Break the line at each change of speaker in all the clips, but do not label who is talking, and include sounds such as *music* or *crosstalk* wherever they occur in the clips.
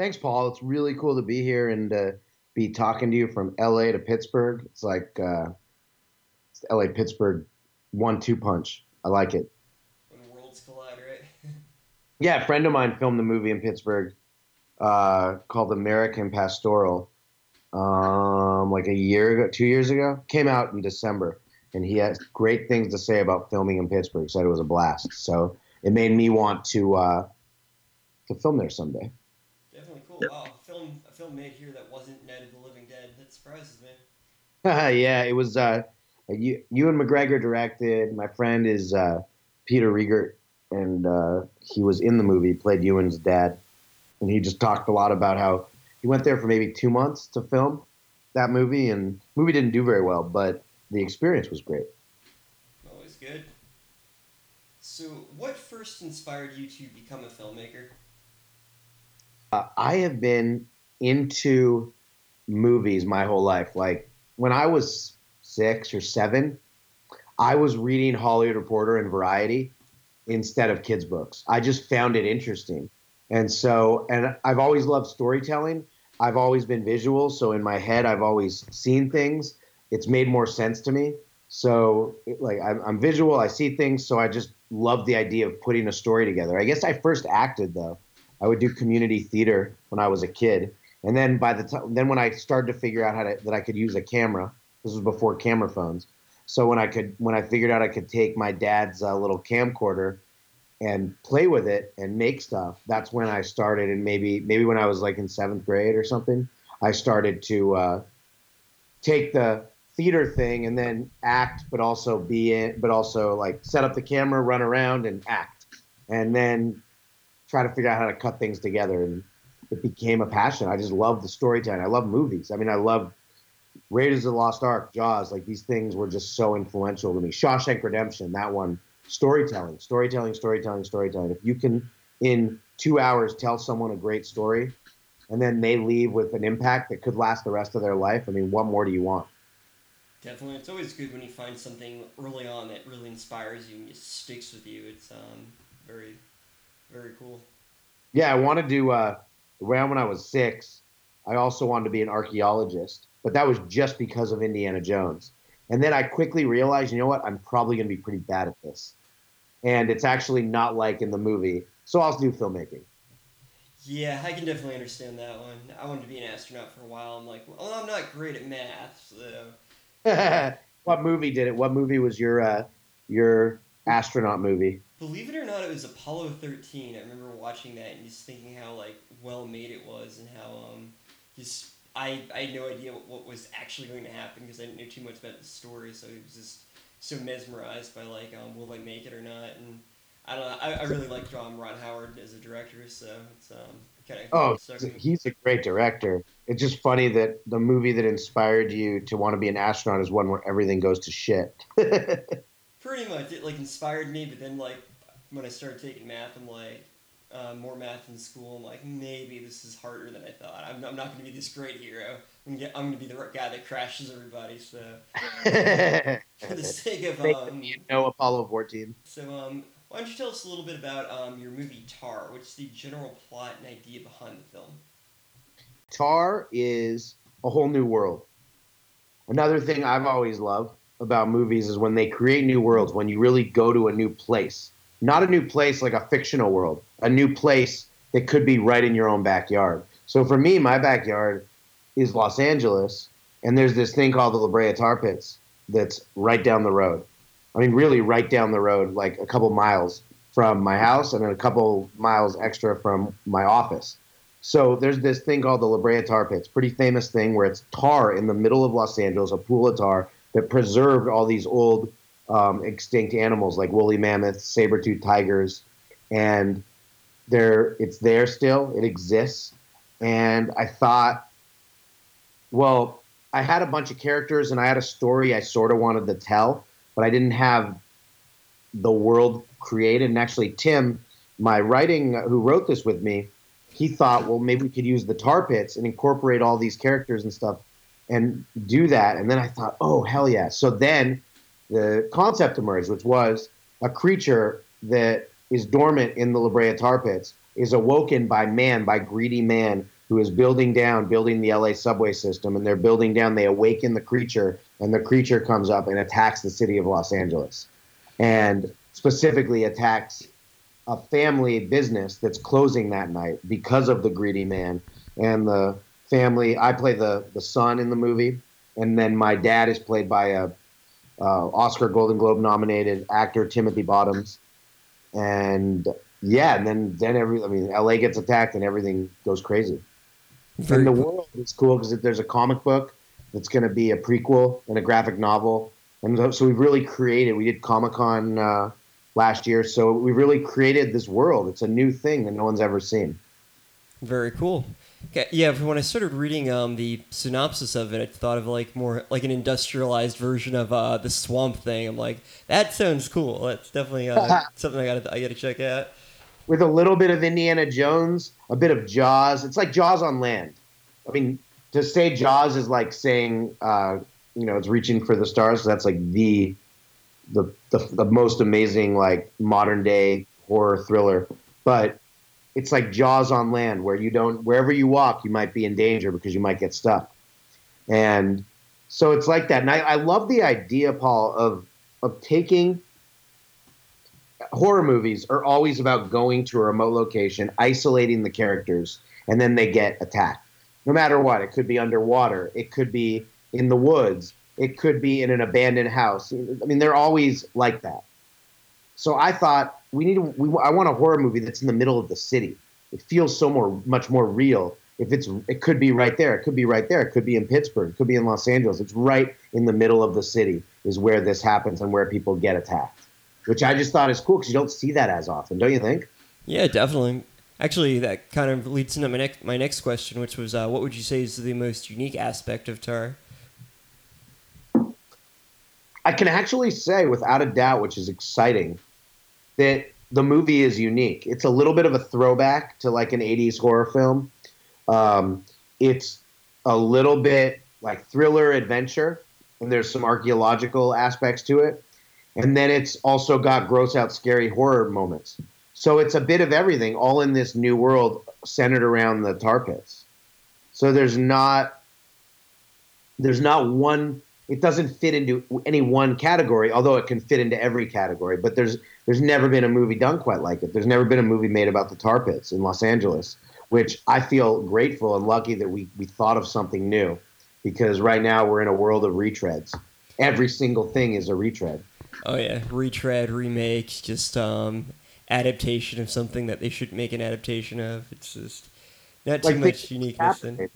Thanks, Paul. It's really cool to be here and uh, be talking to you from LA to Pittsburgh. It's like uh, it's LA Pittsburgh one two punch. I like it.
When worlds collide, right? *laughs*
yeah, a friend of mine filmed the movie in Pittsburgh uh, called American Pastoral um, like a year ago, two years ago. Came out in December, and he has great things to say about filming in Pittsburgh. Said it was a blast. So it made me want to uh, to film there someday. *laughs*
Wow, a film a film made here that wasn't Night of the Living Dead. That surprises me. *laughs*
yeah, it was. Uh, you, Ewan McGregor directed. My friend is uh, Peter Riegert, and uh, he was in the movie. Played Ewan's dad, and he just talked a lot about how he went there for maybe two months to film that movie, and movie didn't do very well, but the experience was great.
Always good. So, what first inspired you to become a filmmaker?
Uh, I have been into movies my whole life. Like when I was six or seven, I was reading Hollywood Reporter and Variety instead of kids' books. I just found it interesting. And so, and I've always loved storytelling. I've always been visual. So in my head, I've always seen things. It's made more sense to me. So, like, I'm, I'm visual, I see things. So I just love the idea of putting a story together. I guess I first acted, though. I would do community theater when I was a kid. And then by the time, then when I started to figure out how to, that I could use a camera, this was before camera phones. So when I could, when I figured out I could take my dad's uh, little camcorder and play with it and make stuff, that's when I started. And maybe, maybe when I was like in seventh grade or something, I started to uh, take the theater thing and then act, but also be in, but also like set up the camera, run around and act, and then try to figure out how to cut things together. And it became a passion. I just love the storytelling. I love movies. I mean, I love Raiders of the Lost Ark, Jaws, like these things were just so influential to me. Shawshank Redemption, that one, storytelling, storytelling, storytelling, storytelling. If you can, in two hours, tell someone a great story, and then they leave with an impact that could last the rest of their life, I mean, what more do you want?
Definitely, it's always good when you find something early on that really inspires you and sticks with you. It's um, very, very cool.
Yeah, I wanted to. Uh, around when I was six, I also wanted to be an archaeologist but that was just because of Indiana Jones. And then I quickly realized, you know what? I'm probably going to be pretty bad at this. And it's actually not like in the movie. So I'll do filmmaking.
Yeah, I can definitely understand that one. I wanted to be an astronaut for a while. I'm like, well, I'm not great at math,
so. *laughs* what movie did it? What movie was your uh, your astronaut movie?
Believe it or not, it was Apollo 13. I remember watching that and just thinking how like well made it was and how um just I, I had no idea what, what was actually going to happen because I didn't know too much about the story, so it was just so mesmerized by like, um, will they make it or not? And I don't know. I, I really like John Ron Howard as a director, so it's um, kind of
oh, he's a great director. It's just funny that the movie that inspired you to want to be an astronaut is one where everything goes to shit. *laughs*
Pretty much, it like inspired me, but then like when I started taking math, I'm like, uh, more math in school. I'm like, maybe this is harder than I thought. I'm, I'm not going to be this great hero. I'm going I'm to be the guy that crashes everybody. So, *laughs* *laughs* for the sake of um,
you know Apollo 14.
So, um, why don't you tell us a little bit about um, your movie Tar? What's the general plot and idea behind the film?
Tar is a whole new world. Another thing I've always loved about movies is when they create new worlds, when you really go to a new place not a new place like a fictional world, a new place that could be right in your own backyard. So for me, my backyard is Los Angeles, and there's this thing called the La Brea Tar Pits that's right down the road. I mean, really right down the road, like a couple miles from my house and a couple miles extra from my office. So there's this thing called the La Brea Tar Pits, pretty famous thing where it's tar in the middle of Los Angeles, a pool of tar that preserved all these old um, extinct animals like woolly mammoths, saber-toothed tigers, and there it's there still. It exists, and I thought, well, I had a bunch of characters and I had a story I sort of wanted to tell, but I didn't have the world created. And actually, Tim, my writing, uh, who wrote this with me, he thought, well, maybe we could use the tar pits and incorporate all these characters and stuff and do that. And then I thought, oh, hell yeah. So then the concept emerged, which was a creature that is dormant in the La Brea tar pits is awoken by man, by greedy man who is building down, building the LA subway system, and they're building down. They awaken the creature, and the creature comes up and attacks the city of Los Angeles, and specifically attacks a family business that's closing that night because of the greedy man and the family. I play the the son in the movie, and then my dad is played by a uh, Oscar Golden Globe nominated actor Timothy Bottoms, and yeah, and then then every I mean LA gets attacked and everything goes crazy. Very and the cool. world is cool because there's a comic book that's going to be a prequel and a graphic novel, and so we've really created. We did Comic Con uh, last year, so we really created this world. It's a new thing that no one's ever seen.
Very cool. Okay, yeah. When I started reading um, the synopsis of it, I thought of like more like an industrialized version of uh, the Swamp Thing. I'm like, that sounds cool. That's definitely uh, *laughs* something I got I got to check out.
With a little bit of Indiana Jones, a bit of Jaws. It's like Jaws on land. I mean, to say Jaws is like saying, uh, you know, it's reaching for the stars. So that's like the, the the the most amazing like modern day horror thriller. But it's like Jaws on land, where you don't wherever you walk, you might be in danger because you might get stuck. And so it's like that. And I, I love the idea, Paul, of of taking horror movies are always about going to a remote location, isolating the characters, and then they get attacked. No matter what, it could be underwater, it could be in the woods, it could be in an abandoned house. I mean, they're always like that. So I thought we need. We, I want a horror movie that's in the middle of the city. It feels so more, much more real. If it's, it could be right there. It could be right there. It could be in Pittsburgh. It could be in Los Angeles. It's right in the middle of the city is where this happens and where people get attacked, which I just thought is cool because you don't see that as often, don't you think?
Yeah, definitely. Actually, that kind of leads into my next my next question, which was, uh, what would you say is the most unique aspect of Tar?
I can actually say, without a doubt, which is exciting, that the movie is unique. It's a little bit of a throwback to like an 80s horror film. Um, it's a little bit like thriller adventure, and there's some archaeological aspects to it. And then it's also got gross out, scary horror moments. So it's a bit of everything, all in this new world centered around the tar pits. So there's not there's not one it doesn't fit into any one category, although it can fit into every category. But there's there's never been a movie done quite like it. There's never been a movie made about the tar pits in Los Angeles, which I feel grateful and lucky that we we thought of something new, because right now we're in a world of retreads. Every single thing is a retread.
Oh yeah, retread, remake, just um, adaptation of something that they should make an adaptation of. It's just not too like, much uniqueness. In.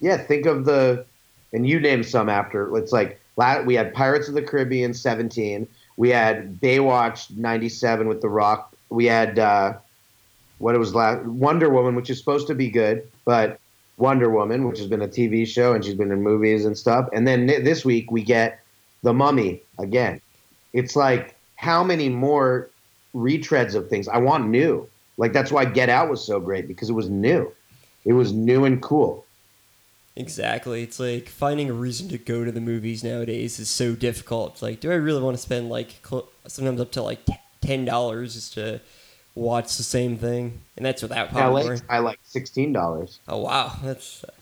Yeah, think of the and you name some after. It's like we had Pirates of the Caribbean 17. We had Baywatch 97 with The Rock. We had uh, what it was last Wonder Woman, which is supposed to be good, but Wonder Woman, which has been a TV show and she's been in movies and stuff. And then this week we get The Mummy again. It's like how many more retreads of things? I want new. Like that's why Get Out was so great because it was new. It was new and cool.
Exactly. It's like finding a reason to go to the movies nowadays is so difficult. It's like, do I really want to spend like cl- sometimes up to like ten dollars just to watch the same thing? And that's without popcorn.
I like sixteen dollars.
Oh wow, that's uh,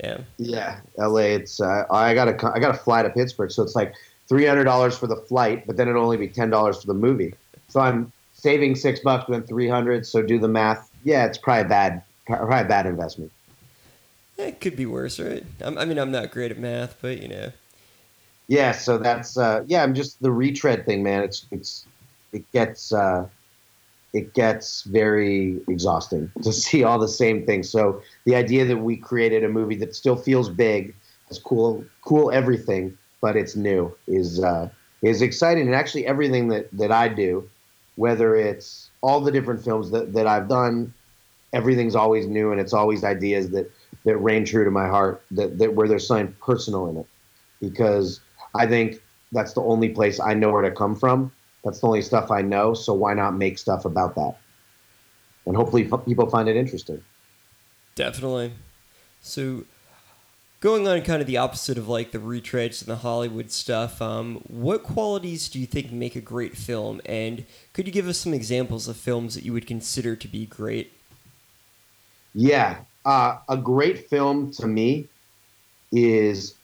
damn.
Yeah, LA. It's uh, I got to I got to fly to Pittsburgh, so it's like three hundred dollars for the flight, but then it'll only be ten dollars for the movie. So I'm saving six bucks, then three hundred. So do the math. Yeah, it's probably a bad, probably a bad investment.
It could be worse, right? I'm, i mean, I'm not great at math, but you know.
Yeah, so that's uh, yeah. I'm just the retread thing, man. It's it's it gets uh, it gets very exhausting *laughs* to see all the same things. So the idea that we created a movie that still feels big, has cool cool everything, but it's new is uh, is exciting. And actually, everything that that I do, whether it's all the different films that that I've done, everything's always new, and it's always ideas that that rang true to my heart that, that where there's something personal in it. Because i think that's the only place i know where to come from. That's the only stuff i know. So why not make stuff about that? And hopefully people find it interesting.
Definitely. So going on kind of the opposite of like the retreads and the Hollywood stuff, um, what qualities do you think make a great film? And could you give us some examples of films that you would consider to be great?
Yeah, uh, a great film to me is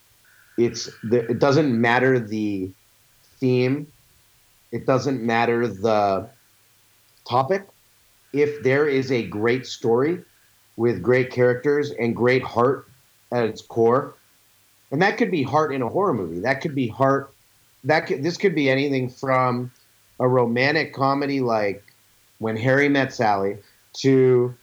it's it doesn't matter the theme, it doesn't matter the topic. If there is a great story with great characters and great heart at its core, and that could be heart in a horror movie. That could be heart. That could, this could be anything from a romantic comedy like When Harry Met Sally to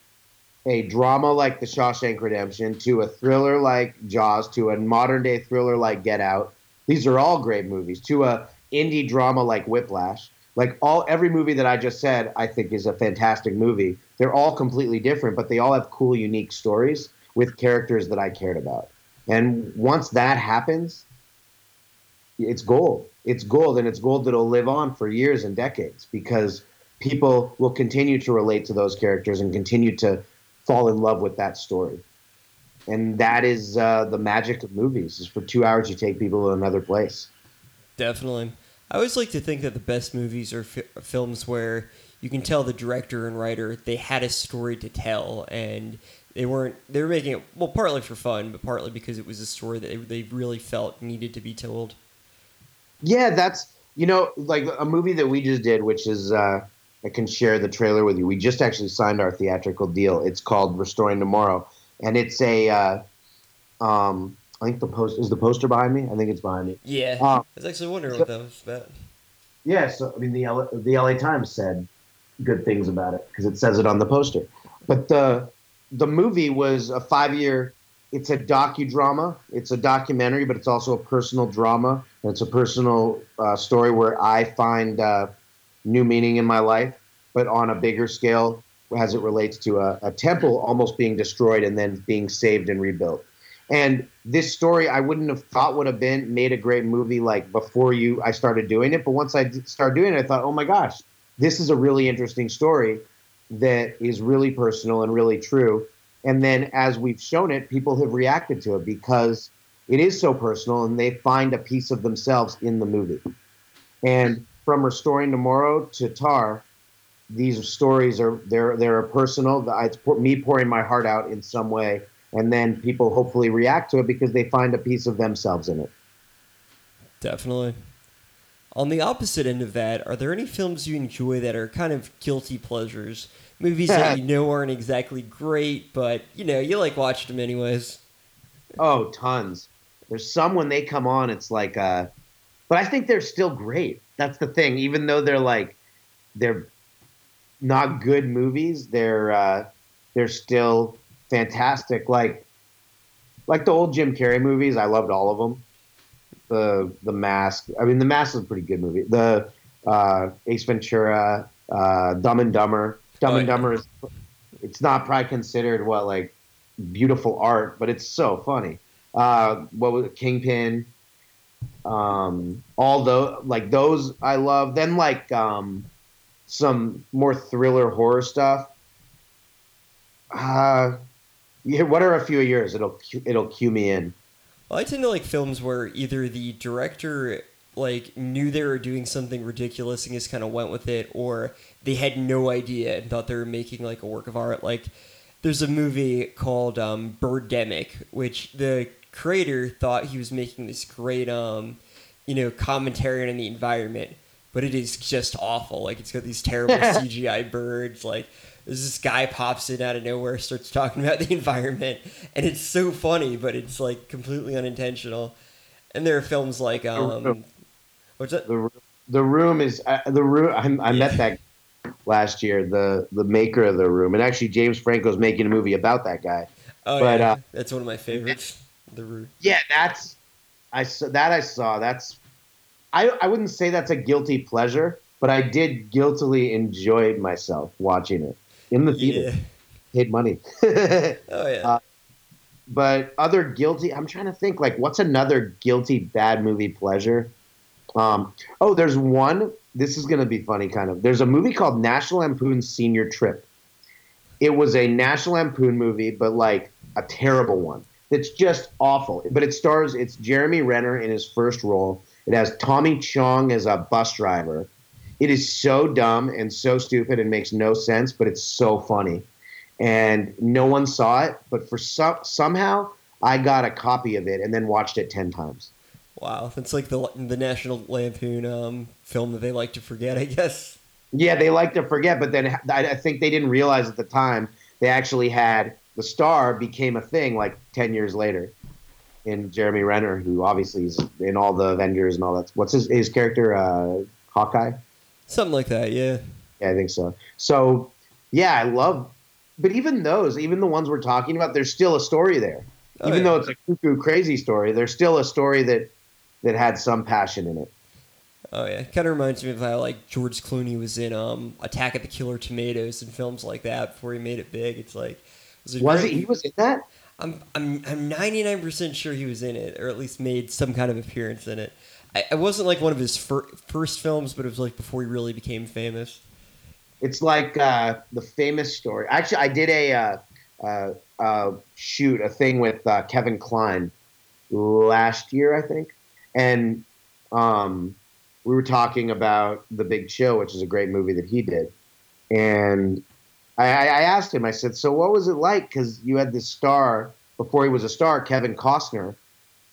a drama like The Shawshank Redemption to a thriller like Jaws to a modern day thriller like Get Out. These are all great movies. To a indie drama like Whiplash. Like all every movie that I just said, I think is a fantastic movie. They're all completely different, but they all have cool, unique stories with characters that I cared about. And once that happens, it's gold. It's gold, and it's gold that'll live on for years and decades because people will continue to relate to those characters and continue to fall in love with that story. And that is uh, the magic of movies. Is for two hours you take people to another place.
Definitely. I always like to think that the best movies are fi- films where you can tell the director and writer they had a story to tell and they weren't they were making it well partly for fun but partly because it was a story that they, they really felt needed to be told
yeah that's you know like a movie that we just did which is uh i can share the trailer with you. We just actually signed our theatrical deal. It's called restoring tomorrow. And it's a uh um i think the post is the poster behind me? I think it's behind me.
Yeah. Um, i was actually wondering so, what that was about
yeah so i mean the LA, the la times said good things about it because it says it on the poster. But the the movie was a five year it's a docudrama. It's a documentary but it's also a personal drama. And it's a personal uh, story where i find uh, new meaning in my life but on a bigger scale as it relates to a, a, temple almost being destroyed and then being saved and rebuilt and this story i wouldn't have thought would have been made a great movie like before you i started doing it but once i started doing it i thought oh my gosh this is a really interesting story that is really personal and really true. And then as we've shown it, people have reacted to it because it is so personal and they find a piece of themselves in the movie. And from Restoring Tomorrow to Tar, these stories are they're they're personal. It's me pouring my heart out in some way, and then people hopefully react to it because they find a piece of themselves in it.
Definitely. On the opposite end of that, are there any films you enjoy that are kind of guilty pleasures? Movies that *laughs* you know aren't exactly great, but you know, you like watching them anyways.
Oh, tons. There's some when they come on, it's like uh but I think they're still great. That's the thing. Even though they're like they're not good movies, they're uh they're still fantastic. Like like the old Jim Carrey movies, I loved all of them the the Mask. I mean, the Mask is a pretty good movie. The uh, Ace Ventura, uh, Dumb and Dumber. Dumb oh, and Dumber is it's not probably considered what like beautiful art, but it's so funny. Uh, what was it? Kingpin? Um, all those like those I love. Then like um, some more thriller horror stuff. Uh, yeah, what are a few yours? It'll it'll cue me in.
I tend to like films where either the director like knew they were doing something ridiculous and just kind of went with it, or they had no idea and thought they were making like a work of art. Like there's a movie called um, Birdemic, which the creator thought he was making this great um, you know commentary on the environment, but it is just awful. Like it's got these terrible *laughs* CGI birds, like this guy pops in out of nowhere, starts talking about the *laughs* environment, and it's so funny, but it's like completely unintentional. And there are films like um, what's that?
The, the room is uh, the room. I, I yeah. met that last year. The the maker of the room, and actually James Franco's making a movie about that guy.
Oh but, yeah, uh, that's one of my favorites. The room.
Yeah, that's I saw that I saw. That's I I wouldn't say that's a guilty pleasure, but I did guiltily enjoy myself watching it in the theater. Yeah. Paid money. *laughs*
oh yeah. Uh,
but other guilty, I'm trying to think like what's another guilty bad movie pleasure? Um, oh, there's one. This is gonna be funny, kind of. There's a movie called National Lampoon's Senior Trip. It was a National Lampoon movie, but like a terrible one. That's just awful. But it stars it's Jeremy Renner in his first role. It has Tommy Chong as a bus driver. It is so dumb and so stupid and makes no sense, but it's so funny. And no one saw it, but for some somehow I got a copy of it and then watched it ten times.
Wow, that's like the the National Lampoon um, film that they like to forget, I guess.
Yeah, they like to forget, but then I think they didn't realize at the time they actually had the star became a thing like ten years later. In Jeremy Renner, who obviously is in all the Avengers and all that. What's his his character? Uh, Hawkeye.
Something like that, yeah.
Yeah, I think so. So, yeah, I love. But even those, even the ones we're talking about, there's still a story there. Oh, even yeah. though it's a cuckoo crazy story, there's still a story that that had some passion in it.
Oh yeah, kind of reminds me of how like George Clooney was in um, Attack of the Killer Tomatoes and films like that before he made it big. It's like
was, it was he? He was in that.
I'm I'm I'm 99 percent sure he was in it, or at least made some kind of appearance in it. I, it wasn't like one of his fir- first films, but it was like before he really became famous.
It's like uh, the famous story. Actually, I did a uh, uh, uh shoot a thing with uh, Kevin Kline last year, I think, and um, we were talking about The Big Chill, which is a great movie that he did, and I, I asked him. I said, "So what was it like? Because you had this star before he was a star, Kevin Costner."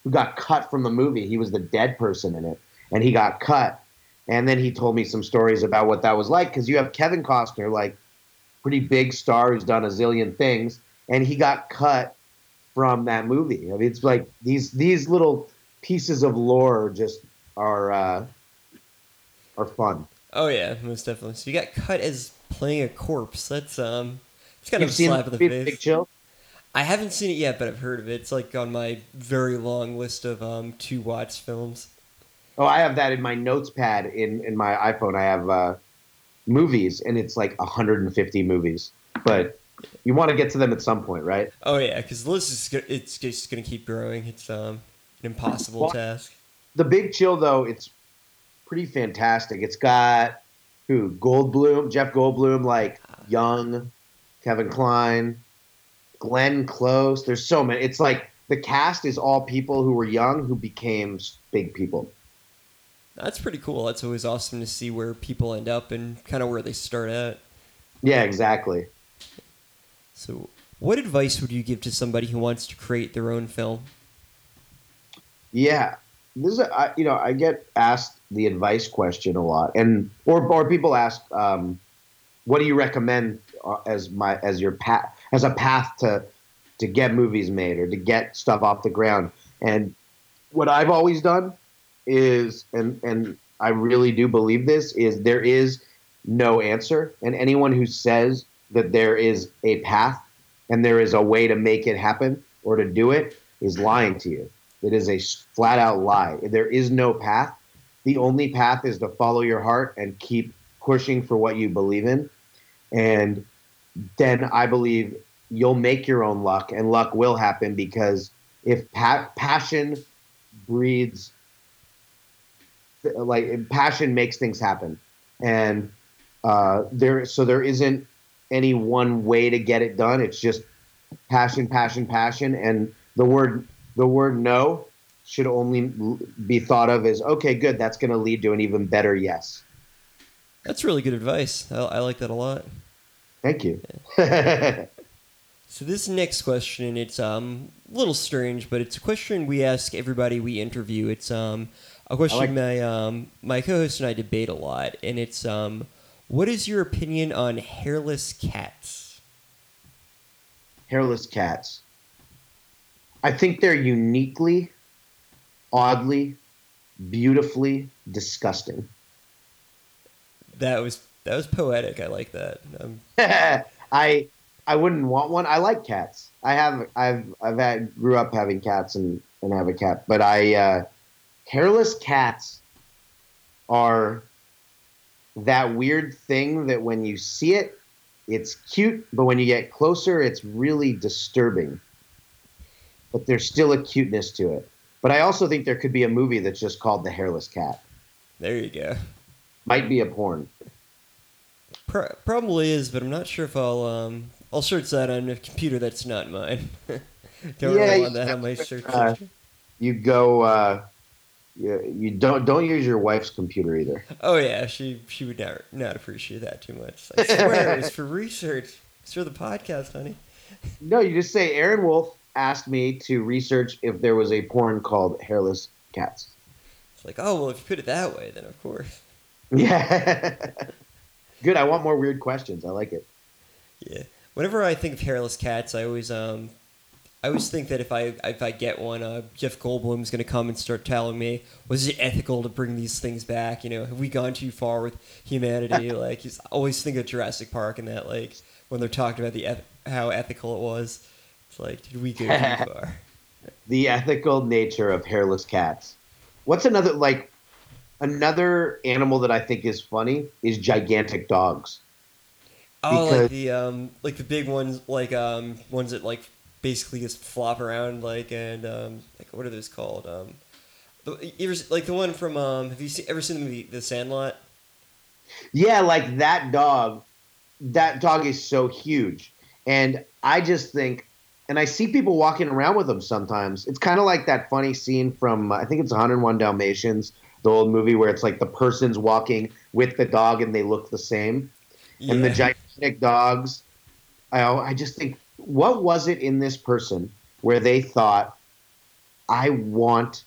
who got cut from the movie. He was the dead person in it, and he got cut. And then he told me some stories about what that was like because you have Kevin Costner, like pretty big star who's done a zillion things, and he got cut from that movie. I mean, it's like these these little pieces of lore just are uh, are fun.
Oh yeah, most definitely. So you got cut as playing a corpse. That's um, it's kind You've of a slap in the face. Big Chill? I haven't seen it yet, but I've heard of it. It's like on my very long list of um, to watch films.
Oh, I have that in my notes pad in in my iPhone. I have uh, movies, and it's like 150 movies. But you want to get to them at some point, right?
Oh yeah, because the list is it's just going to keep growing. It's um, an impossible well, task.
The Big Chill, though, it's pretty fantastic. It's got who Goldblum, Jeff Goldblum, like young, Kevin Kline. Glenn Close. There's so many. It's like the cast is all people who were young who became big people.
That's pretty cool. That's always awesome to see where people end up and kind of where they start at.
Yeah, exactly.
So, what advice would you give to somebody who wants to create their own film?
Yeah, this is a, I, you know I get asked the advice question a lot, and or or people ask, um, what do you recommend uh, as my as your path as a path to to get movies made or to get stuff off the ground. And what I've always done is, and and I really do believe this is there is no answer, and anyone who says that there is a path and there is a way to make it happen or to do it is lying to you. It is a flat out lie. There is no path. The only path is to follow your heart and keep pushing for what you believe in. And then I believe you'll make your own luck and luck will happen because if pa- passion breeds like passion makes things happen. And uh, there so there isn't any one way to get it done. It's just passion passion passion. And the word the word no should only be thought of as okay good that's going to lead to an even better yes
that's really good advice I, I like that a lot
Thank you. *laughs*
so this next question, it's um a little strange, but it's a question we ask everybody we interview. It's um a question like- my um my co-host and I debate a lot, and it's um what is your opinion on hairless cats?
Hairless cats. I think they're uniquely, oddly, beautifully disgusting.
That was that was poetic. I like that. Um, *laughs*
I I wouldn't want one. I like cats. I have I've I've had grew up having cats and and have a cat, but I uh, hairless cats are that weird thing that when you see it, it's cute, but when you get closer, it's really disturbing. But there's still a cuteness to it. But I also think there could be a movie that's just called The Hairless Cat.
There you go.
Might be a porn.
Pro- probably is, but I'm not sure if I'll um I'll search that on a computer that's not mine. *laughs* Don't
Yeah,
really
you-
want that on my search *laughs*
uh. You go. Uh, you, you don't don't use your wife's computer either.
Oh yeah, she she would not not appreciate that too much. I swear it was for research. It's for the podcast, honey. *laughs*
No, you just say Aaron Wolf asked me to research if there was a porn called hairless cats.
It's like, oh well, if you put it that way, then of course.
Yeah. *laughs* Good. I want more weird questions. I like it.
Yeah. Whenever I think of hairless cats, I always um, I always think that if I if I get one, uh, Jeff Goldblum's gonna come and start telling me, was it ethical to bring these things back? You know, have we gone too far with humanity? *laughs* like, he's I always think of Jurassic Park and that, like when they're talking about the eth- how ethical it was. It's like, did we go too *laughs* far?
The ethical nature of hairless cats. What's another like another animal that I think is funny is gigantic dogs.
Oh,
Because-
like the um, like the big ones, like um, ones that like basically just flop around, like and um, like what are those called? Um, the, like the one from um, have you see, ever seen the movie The Sandlot?
Yeah, like that dog. That dog is so huge. And I just think, and I see people walking around with them sometimes. It's kind of like that funny scene from, I think it's 101 Dalmatians, the old movie where it's like the person's walking with the dog and they look the same.
Yeah.
And the gigantic dogs. I, I just think, what was it in this person where they thought, I want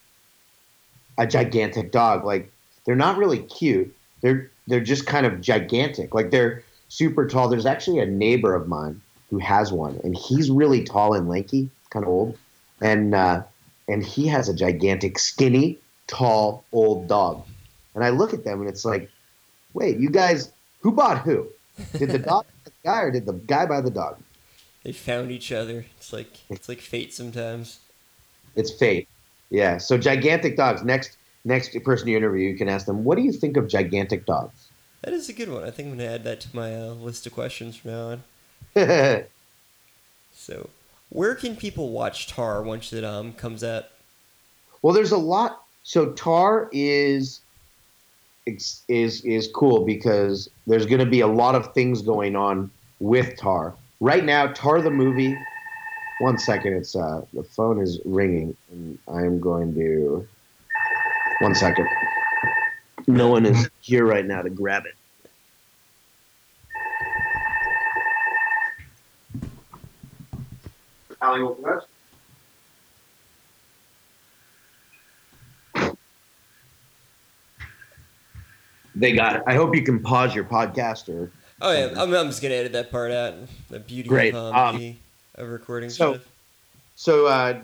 a gigantic dog? Like, they're not really cute. They're they're just kind of gigantic. Like they're super tall. There's actually a neighbor of mine who has one, and he's really tall and lanky, kind of old, and uh, and he has a gigantic, skinny, tall, old dog. And I look at them, and it's like, wait, you guys, who bought who? Did the dog *laughs* buy the guy, or did the guy buy the dog?
they found each other. It's like it's like fate sometimes.
It's fate. Yeah. So gigantic dogs. Next next person you interview, you can ask them, what do you think of gigantic dogs?
That is a good one. I think I'm gonna add that to my uh, list of questions from now on. *laughs* So, where can people watch Tar once it um comes out?
Well, there's a lot. So Tar is is is cool because there's going to be a lot of things going on with Tar. Right now, Tar the movie. One second, it's uh the phone is ringing, and I'm going to. One second. No one is here right now to grab it. Allie, what was They got it. I hope you can pause your podcast or.
Oh yeah, I'm, I'm just gonna edit that part out. The beauty
Great.
of um,
Um,
of recording
so-
stuff.
So, uh,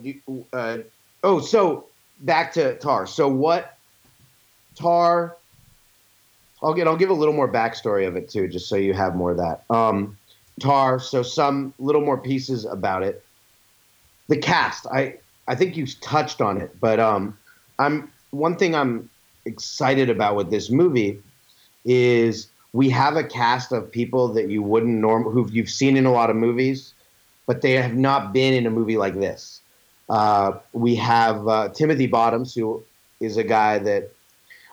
uh, oh, so back to Tar. So what Tar? I'll get. I'll give a little more backstory of it too, just so you have more of that. Um, Tar. So some little more pieces about it. The cast. I I think you touched on it, but um, I'm one thing I'm excited about with this movie is we have a cast of people that you wouldn't norm who you've seen in a lot of movies but they have not been in a movie like this. Uh, we have uh, Timothy Bottoms, who is a guy that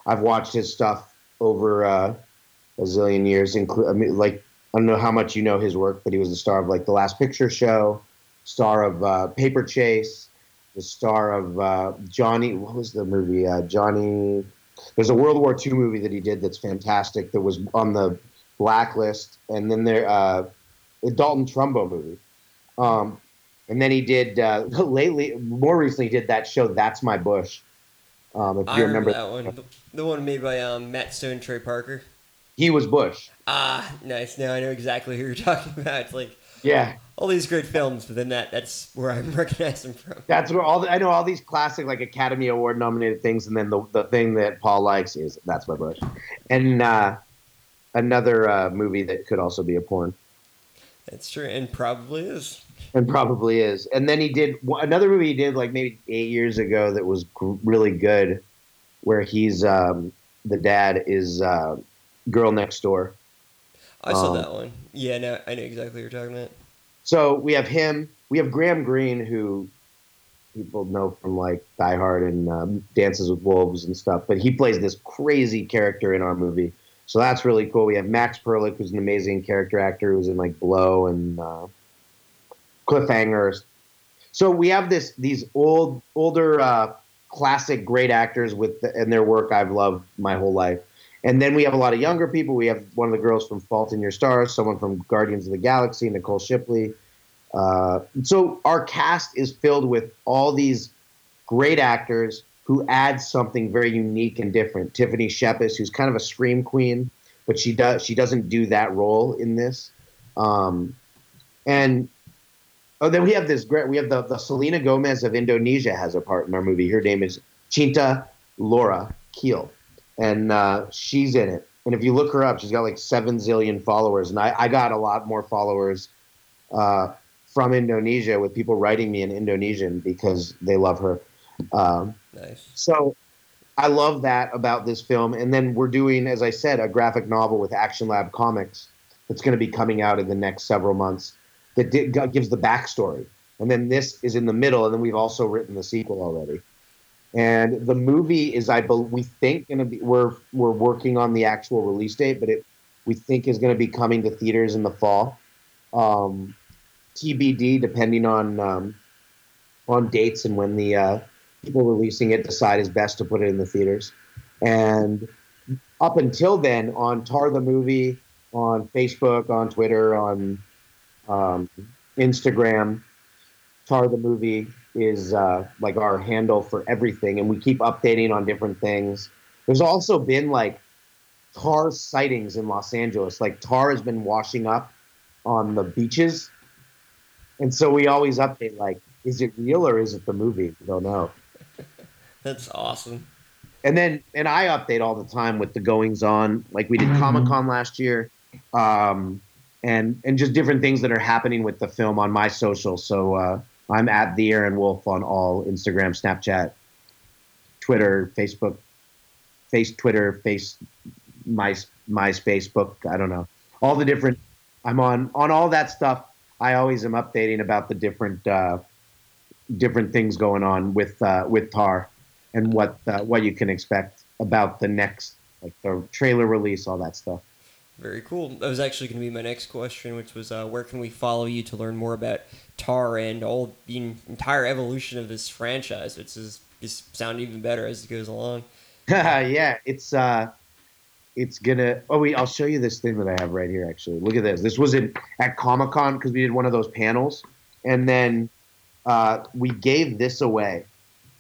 I've watched his stuff over uh, a zillion years. Inclu- I mean, like I don't know how much you know his work, but he was the star of like The Last Picture Show, star of uh, Paper Chase, the star of uh, Johnny. What was the movie? Uh, Johnny. There's a World War II movie that he did that's fantastic. That was on the blacklist, and then there uh, the Dalton Trumbo movie. Um, and then he did uh, *laughs* lately, more recently, he did that show "That's My Bush." Um, if
I
you
remember
remember,
that one. The, one made by um, Matt Stone Trey Parker.
he was Bush.
Ah, nice. Now I know exactly who you're *laughs* talking about. It's like
Yeah,
all these great films, but then that that's where I *laughs* recognize them from.
that's where all the, I know all these classic like Academy Award nominated things, and then the the thing that Paul likes is "That's My Bush," and uh, another uh, movie that could also be a porn.
That's true, and probably is.
and probably is. And then he did another movie he did like maybe eight years ago that was really good, where he's um, the dad is uh, Girl Next Door.
I saw
Um,
that one. Yeah, no, I know exactly what you're talking about.
So we have him. We have Graham Greene, who people know from like Die Hard and um, Dances with Wolves and stuff. But he plays this crazy character in our movie, so that's really cool. We have Max Perlich, who's an amazing character actor, who's in like Blow and uh, Cliffhanger. so we have this these old older uh, classic great actors with the, and their work I've loved my whole life. And then we have a lot of younger people. We have one of the girls from Fault in Your Stars, someone from Guardians of the Galaxy, Nicole Shipley. Uh, so our cast is filled with all these great actors who add something very unique and different. Tiffany Shepis, who's kind of a scream queen, but she does she doesn't do that role in this. Um, and oh, then we have this great. We have the the Selena Gomez of Indonesia has a part in our movie. Her name is Cinta Laura Kiehl, and uh, she's in it. And if you look her up, she's got like seven zillion followers, and I, I got a lot more followers uh, from Indonesia with people writing me in Indonesian because they love her. Um,
Nice.
so I love that about this film. And then we're doing, as I said, a graphic novel with Action Lab Comics that's going to be coming out in the next several months that di- gives the backstory. And then this is in the middle, and then we've also written the sequel already. And the movie is, I believe, we think, going to be. We're we're working on the actual release date, but it we think is going to be coming to theaters in the fall. Um, TBD, depending on um, on dates and when the uh, people releasing it decide is best to put it in the theaters. And up until then, on Tar the movie, on Facebook, on Twitter, on um, Instagram, Tar the movie is uh, like our handle for everything, and we keep updating on different things. There's also been like tar sightings in Los Angeles. Like tar has been washing up on the beaches, and so we always update like, is it real or is it the movie? We don't know. *laughs*
That's awesome.
and then and I update all the time with the goings on. Like we did
Mhm.
Comic Con last year, um, and and just different things that are happening with the film on my social. So uh, I'm at the Aaron Wolf on all Instagram, Snapchat, Twitter, Facebook, Face Twitter, Face My MySpace, book. I don't know all the different. I'm on on all that stuff. I always am updating about the different uh, different things going on with uh, with Tar and what uh, what you can expect about the next like the trailer release, all that stuff.
Very cool. That was actually going to be my next question, which was uh, where can we follow you to learn more about Tar and all the entire evolution of this franchise, which is just sound even better as it goes along. *laughs*
yeah, it's uh, it's gonna. Oh wait, I'll show you this thing that I have right here. Actually, look at this. This was in at Comic Con because we did one of those panels, and then uh, we gave this away,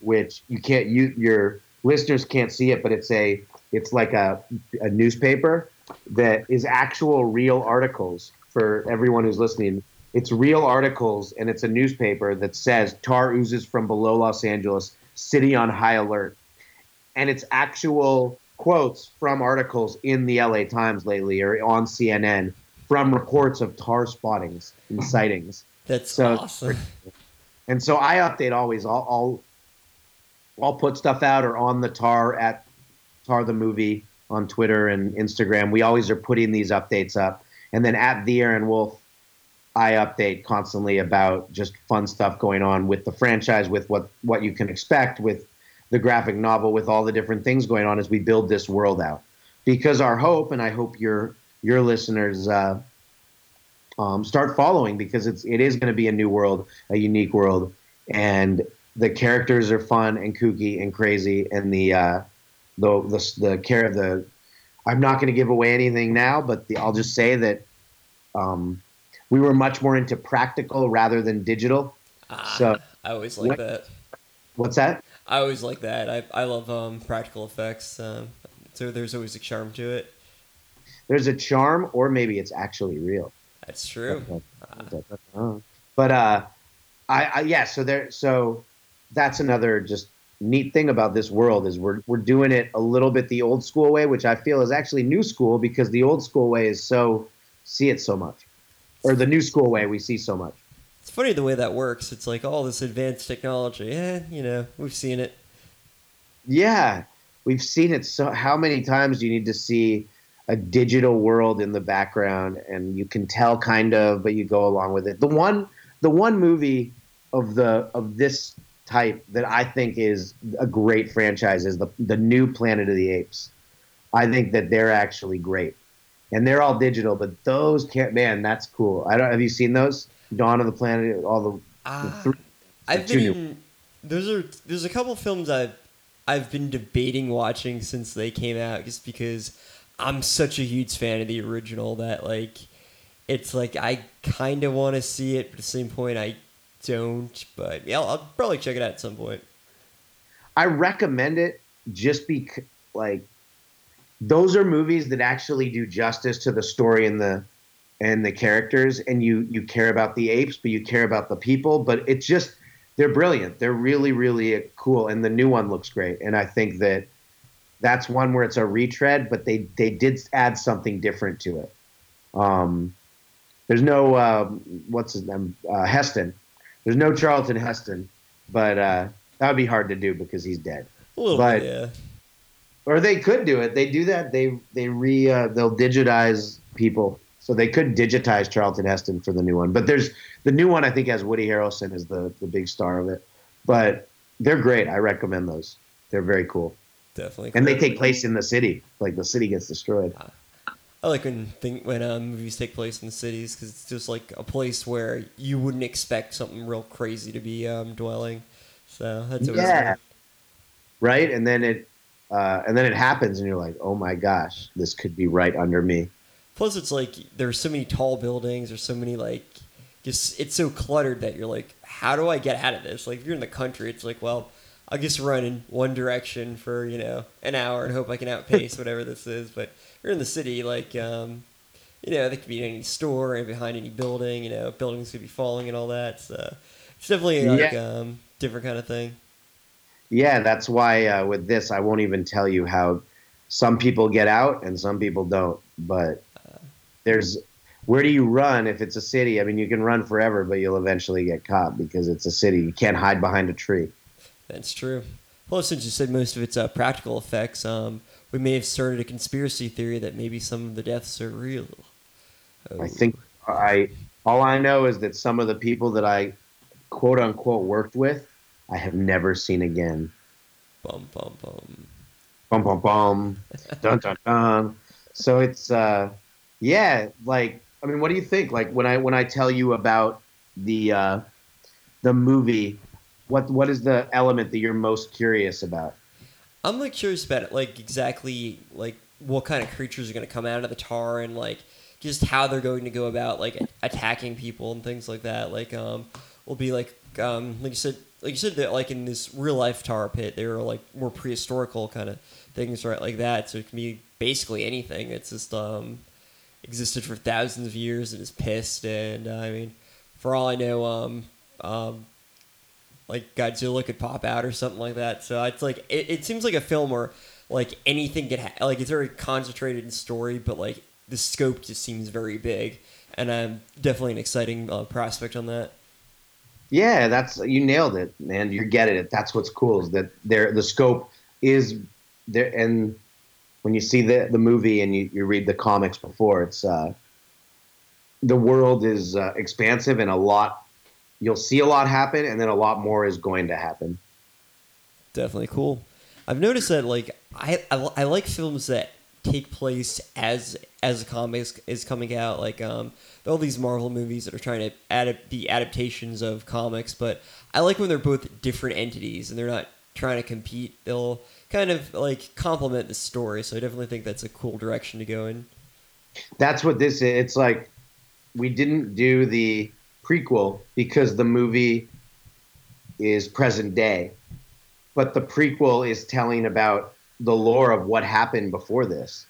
which you can't. You your listeners can't see it, but it's a it's like a a newspaper that is actual real articles for everyone who's listening. It's real articles, and it's a newspaper that says tar oozes from below Los Angeles, city on high alert and it's actual quotes from articles in the LA Times lately or on CNN from reports of tar spottings and sightings.
That's
So-
awesome.
And so I update always. I'll, I'll I'll put stuff out or on the tar at tar the movie on Twitter and Instagram. We always are putting these updates up. And then at the Aaron Wolf, I update constantly about just fun stuff going on with the franchise, with what what you can expect, with the graphic novel, with all the different things going on as we build this world out. Because our hope, and I hope your your listeners uh, um, start following, because it's it is going to be a new world, a unique world, and the characters are fun and kooky and crazy, and the uh, the the the care of the I'm not going to give away anything now, but the, I'll just say that um, we were much more into practical rather than digital.
Ah,
So-
I always like
What-
that.
What's that?
I always like that. I, I love um, practical effects. Um, so there's always a charm to it.
There's a charm, or maybe it's actually real.
That's true. Ah,
But uh, I, I yeah. So there. So that's another just neat thing about this world is we're we're doing it a little bit the old school way, which I feel is actually new school because the old school way is so see it so much, or the new school way we see so much.
It's funny the way that works. It's like all this advanced technology. Eh, you know, we've seen it.
Yeah, we've seen it so. How many times do you need to see a digital world in the background, and you can tell kind of, but you go along with it. The one, the one movie of the of this type that I think is a great franchise is the the new Planet of the Apes. I think that they're actually great, and they're all digital, but those can't. Man, that's cool. I don't. Have you seen those? Dawn of the Planet, all the
Ah,
three-
I've
new-
been those are there's a couple films I've I've been debating watching since they came out just because I'm such a huge fan of the original that like it's like I kind of want to see it, but at the same point I don't. But yeah, I'll, I'll probably check it out at some point.
I recommend it just because like those are movies that actually do justice to the story and the and the characters and you you care about the apes but you care about the people but it's just they're brilliant they're really really cool and the new one looks great and i think that that's one where it's a retread but they they did add something different to it um there's no uh, what's his name uh, heston there's no charlton heston but uh that would be hard to do because he's dead
A little
But-
bit, yeah.
or they could do it. They do that. They they re uh, they'll digitize people, so they could digitize Charlton Heston for the new one. But there's the new one. I think has Woody Harrelson as the the big star of it. But they're great. I recommend those. They're very cool,
Definitely.
and they take place in the city. Like the city gets destroyed.
I like when think when uh, movies take place in the cities because it's just like a place where you wouldn't expect something real crazy to be um, dwelling. So that's always
Yeah.
fun.
Right, and then it uh, and then it happens, and you're like, oh my gosh, this could be right under me.
Plus, it's like there's so many tall buildings. There's so many like just it's so cluttered that you're like, how do I get out of this? Like if you're in the country, it's like, well, I'll just run in one direction for you know an hour and hope I can outpace *laughs* whatever this is. But you're in the city, like um, you know, there could be in any store and behind any building. You know, buildings could be falling and all that. So it's definitely like um, different kind of thing.
Yeah, that's why uh, with this, I won't even tell you how some people get out and some people don't. But there's where do you run if it's a city? I mean, you can run forever, but you'll eventually get caught because it's a city. You can't hide behind a tree.
That's true. Well, since you said most of it's uh, practical effects, um, we may have started a conspiracy theory that maybe some of the deaths are real. Oh,
I think I all I know is that some of the people that I quote unquote worked with, I have never seen again.
bum bum bum.
Bum bum bum, dun dun dun. So it's uh, yeah, like I mean, what do you think? Like when I when I tell you about the uh, the movie, what what is the element that you're most curious about?
I'm like curious about it, like exactly like what kind of creatures are going to come out of the tar and like just how they're going to go about like attacking people and things like that. Like um, will be like um, like you said, like you said that like in this real life tar pit, they were like more prehistorical kind of things, right? Like that. So it can be basically anything. It's just um existed for thousands of years and is pissed. And uh, I mean, for all I know, um, um, like Godzilla could pop out or something like that. So it's like it, it seems like a film where like anything could ha- like it's very concentrated in story, but like the scope just seems very big, and I'm definitely an exciting uh, prospect on that.
Yeah, that's you nailed it, man. You're getting it. That's what's cool is that there the scope is there, and when you see the the movie and you, you read the comics before, it's uh, the world is uh, expansive and a lot. You'll see a lot happen, and then a lot more is going to happen.
Definitely cool. I've noticed that like I, I, I like films that take place as as a comic is coming out. Like um, all these Marvel movies that are trying to adapt be adaptations of comics, but I like when they're both different entities and they're not trying to compete. They'll kind of like complement the story. So I definitely think that's a cool direction to go in.
That's what this is. It's like we didn't do the prequel because the movie is present day, but the prequel is telling about the lore of what happened before this.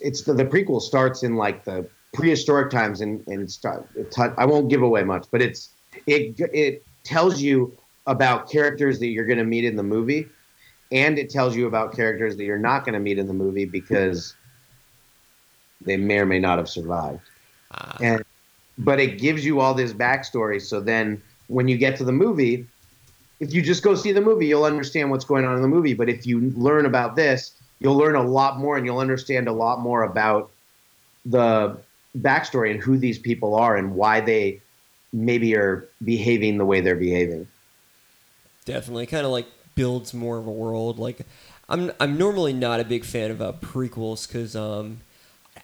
It's the, the prequel starts in like the prehistoric times and and start. I won't give away much, but it's it it tells you about characters that you're going to meet in the movie, and it tells you about characters that you're not going to meet in the movie because they may or may not have survived.
Ah,
And but it gives you all this backstory. So then when you get to the movie, if you just go see the movie, you'll understand what's going on in the movie. But if you learn about this, you'll learn a lot more and you'll understand a lot more about the backstory and who these people are and why they maybe are behaving the way they're behaving.
definitely kind of like builds more of a world. Like I'm I'm normally not a big fan of uh, prequels because um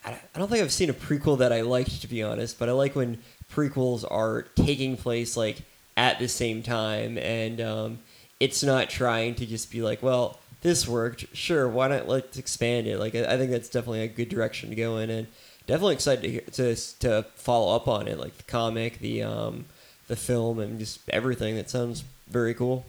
I, don't think I've seen a prequel that I liked to be honest. But I like when prequels are taking place like at the same time, and um, it's not trying to just be like, well, this worked, sure, why not let's expand it? Like, I, I think that's definitely a good direction to go in, and definitely excited to hear, to to follow up on it, like the comic, the um, the film, and just everything. That sounds very cool.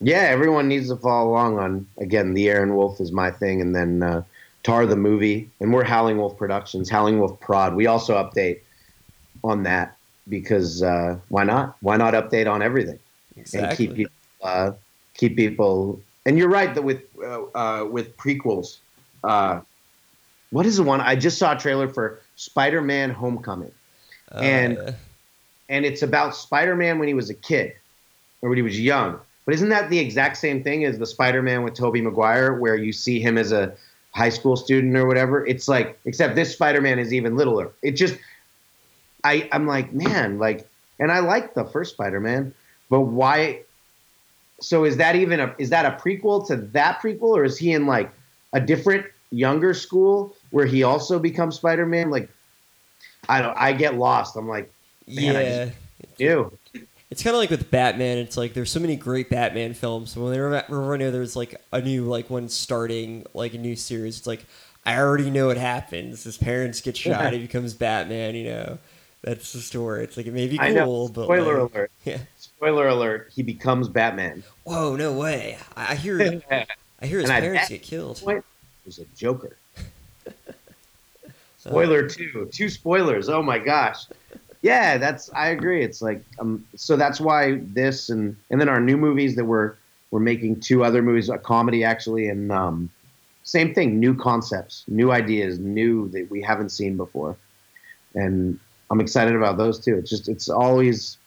Yeah, everyone needs to follow along on again. The Aaron Wolf is my thing, and then uh, Tar the movie, and we're Howling Wolf Productions, Howling Wolf Prod. We also update on that because uh, why not? Why not update on everything
Exactly.
and keep people uh, keep people. And you're right that with uh, uh, with prequels, uh, what is the one I just saw a trailer for Spider-Man: Homecoming,
Uh,
and- and it's about Spider-Man when he was a kid or when he was young. But isn't that the exact same thing as the Spider-Man with Tobey Maguire, where you see him as a high school student or whatever? It's like, except this Spider-Man is even littler. It just, I, I'm like, man, like, and I like the first Spider-Man, but why? So is that even a is that a prequel to that prequel, or is he in like a different younger school where he also becomes Spider-Man? Like, I don't. I get lost. I'm like, Man, I
yeah.
ew.
It's kind of like with Batman. It's like there's so many great Batman films. So whenever I know there's like a new like one starting like a new series, it's like I already know what happens. His parents get shot. He becomes Batman. You know, that's the story. It's like it may be cool, but
Spoiler
like,
alert.
yeah.
Spoiler alert. He becomes Batman.
Whoa, no way! I I hear *laughs* I hear his
And
parents get killed.
was a Joker. *laughs* Spoiler two. Two spoilers. Oh my gosh. Yeah, that's. I agree. It's like um. So that's why this and and then our new movies that we're we're making two other movies, a comedy actually, and um, same thing. New concepts, new ideas, new that we haven't seen before, and I'm excited about those too. It's just it's always.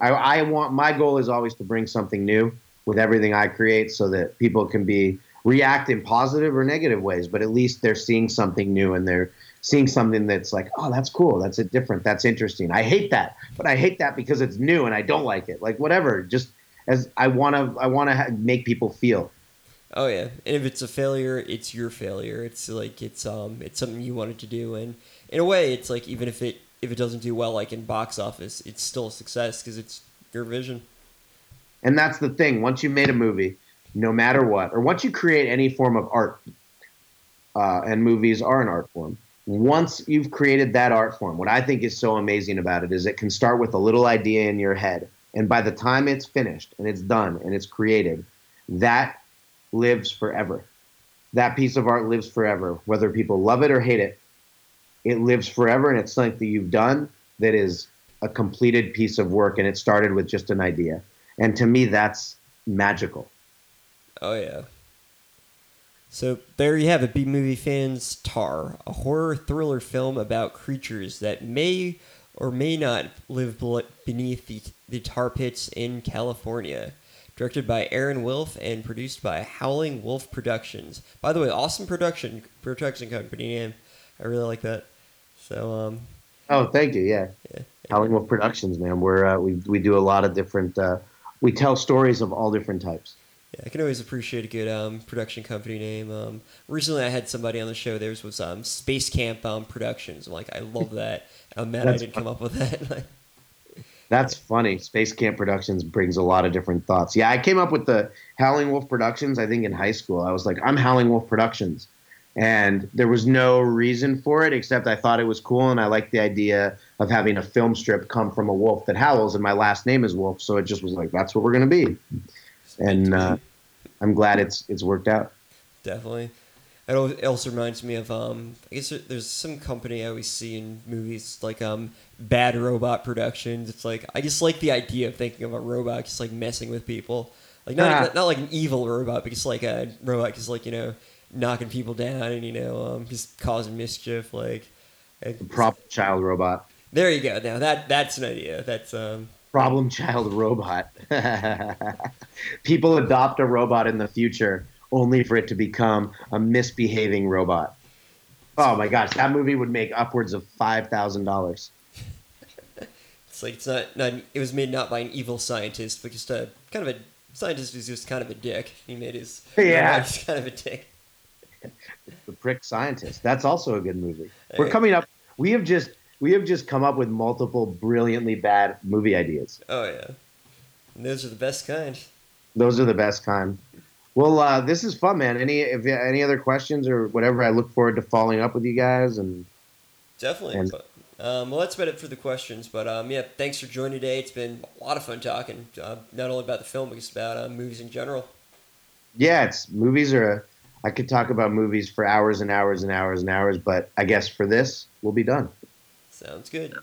I, I want my goal is always to bring something new with everything I create, so that people can be react in positive or negative ways, but at least they're seeing something new and they're seeing something that's like, oh, that's cool, that's a different, that's interesting. I hate that, but I hate that because it's new and I don't like it. Like whatever, just as I want to, I want to ha- make people feel.
Oh yeah, and if it's a failure, it's your failure. It's like it's um it's something you wanted to do, and in a way, it's like even if it if it doesn't do well, like in box office, it's still a success because it's your vision.
And that's the thing. Once you made a movie, no matter what, or once you create any form of art, uh, and movies are an art form. Once you've created that art form, what I think is so amazing about it is it can start with a little idea in your head, and by the time it's finished and it's done and it's created, that lives forever. That piece of art lives forever, whether people love it or hate it. It lives forever, and it's something that you've done that is a completed piece of work, and it started with just an idea. And to me, that's magical.
Oh yeah. So there you have it, B movie fans. Tar, a horror thriller film about creatures that may or may not live beneath the, the tar pits in California. Directed by Aaron Wolf and produced by Howling Wolf Productions. By the way, awesome production production company name. I really like that. So um,
Oh, thank you. Yeah,
yeah.
Howling Wolf Productions, man. We're uh, we we do a lot of different. Uh, we tell stories of all different types.
Yeah, I can always appreciate a good um, production company name. Um, recently, I had somebody on the show. Theirs was um, Space Camp um, Productions. I'm like, I love *laughs* that. I'm mad I
That's
didn't come up with that. *laughs*
That's funny. Space Camp Productions brings a lot of different thoughts. Yeah, I came up with the Howling Wolf Productions. I think in high school, I was like, I'm Howling Wolf Productions, and there was no reason for it except I thought it was cool, and I liked the idea of having a film strip come from a wolf that howls, and my last name is Wolf, so it just was like, that's what we're gonna be. And uh, I'm glad it's it's worked out.
Definitely. It also reminds me of um, I guess there's some company I always see in movies like um, Bad Robot Productions. It's like I just like the idea of thinking of a robot just like messing with people, like not
Ah.
not like an evil robot, but just like a robot just like you know knocking people down and you know um, just causing mischief. Like it-
Problem child robot.
there you go. Now that that's an idea. That's um,
Problem child robot. *laughs* People adopt a robot in the future only for it to become a misbehaving robot. Oh my gosh, that movie would make upwards of five thousand dollars.
It's like it's not, not it was made not by an evil scientist, but just a kind of a scientist who's just kind of a dick. He made his *laughs*
Yeah.
just kind of a dick.
The Prick Scientist. That's also a good movie. We're coming up. We have just we have just come up with multiple brilliantly bad movie ideas.
Oh yeah, and those are the best kind.
Those are the best kind. Well, uh, this is fun, man. Any if any other questions or whatever, I look forward to following up with you guys and
definitely. And, um, well, that's about it for the questions. But um, yeah, thanks for joining today. It's been a lot of fun talking, uh, not only about the film, but just about uh, movies in general.
Yeah, it's movies are. A, I could talk about movies for hours and hours and hours and hours, but I guess for this, we'll be done.
Sounds good.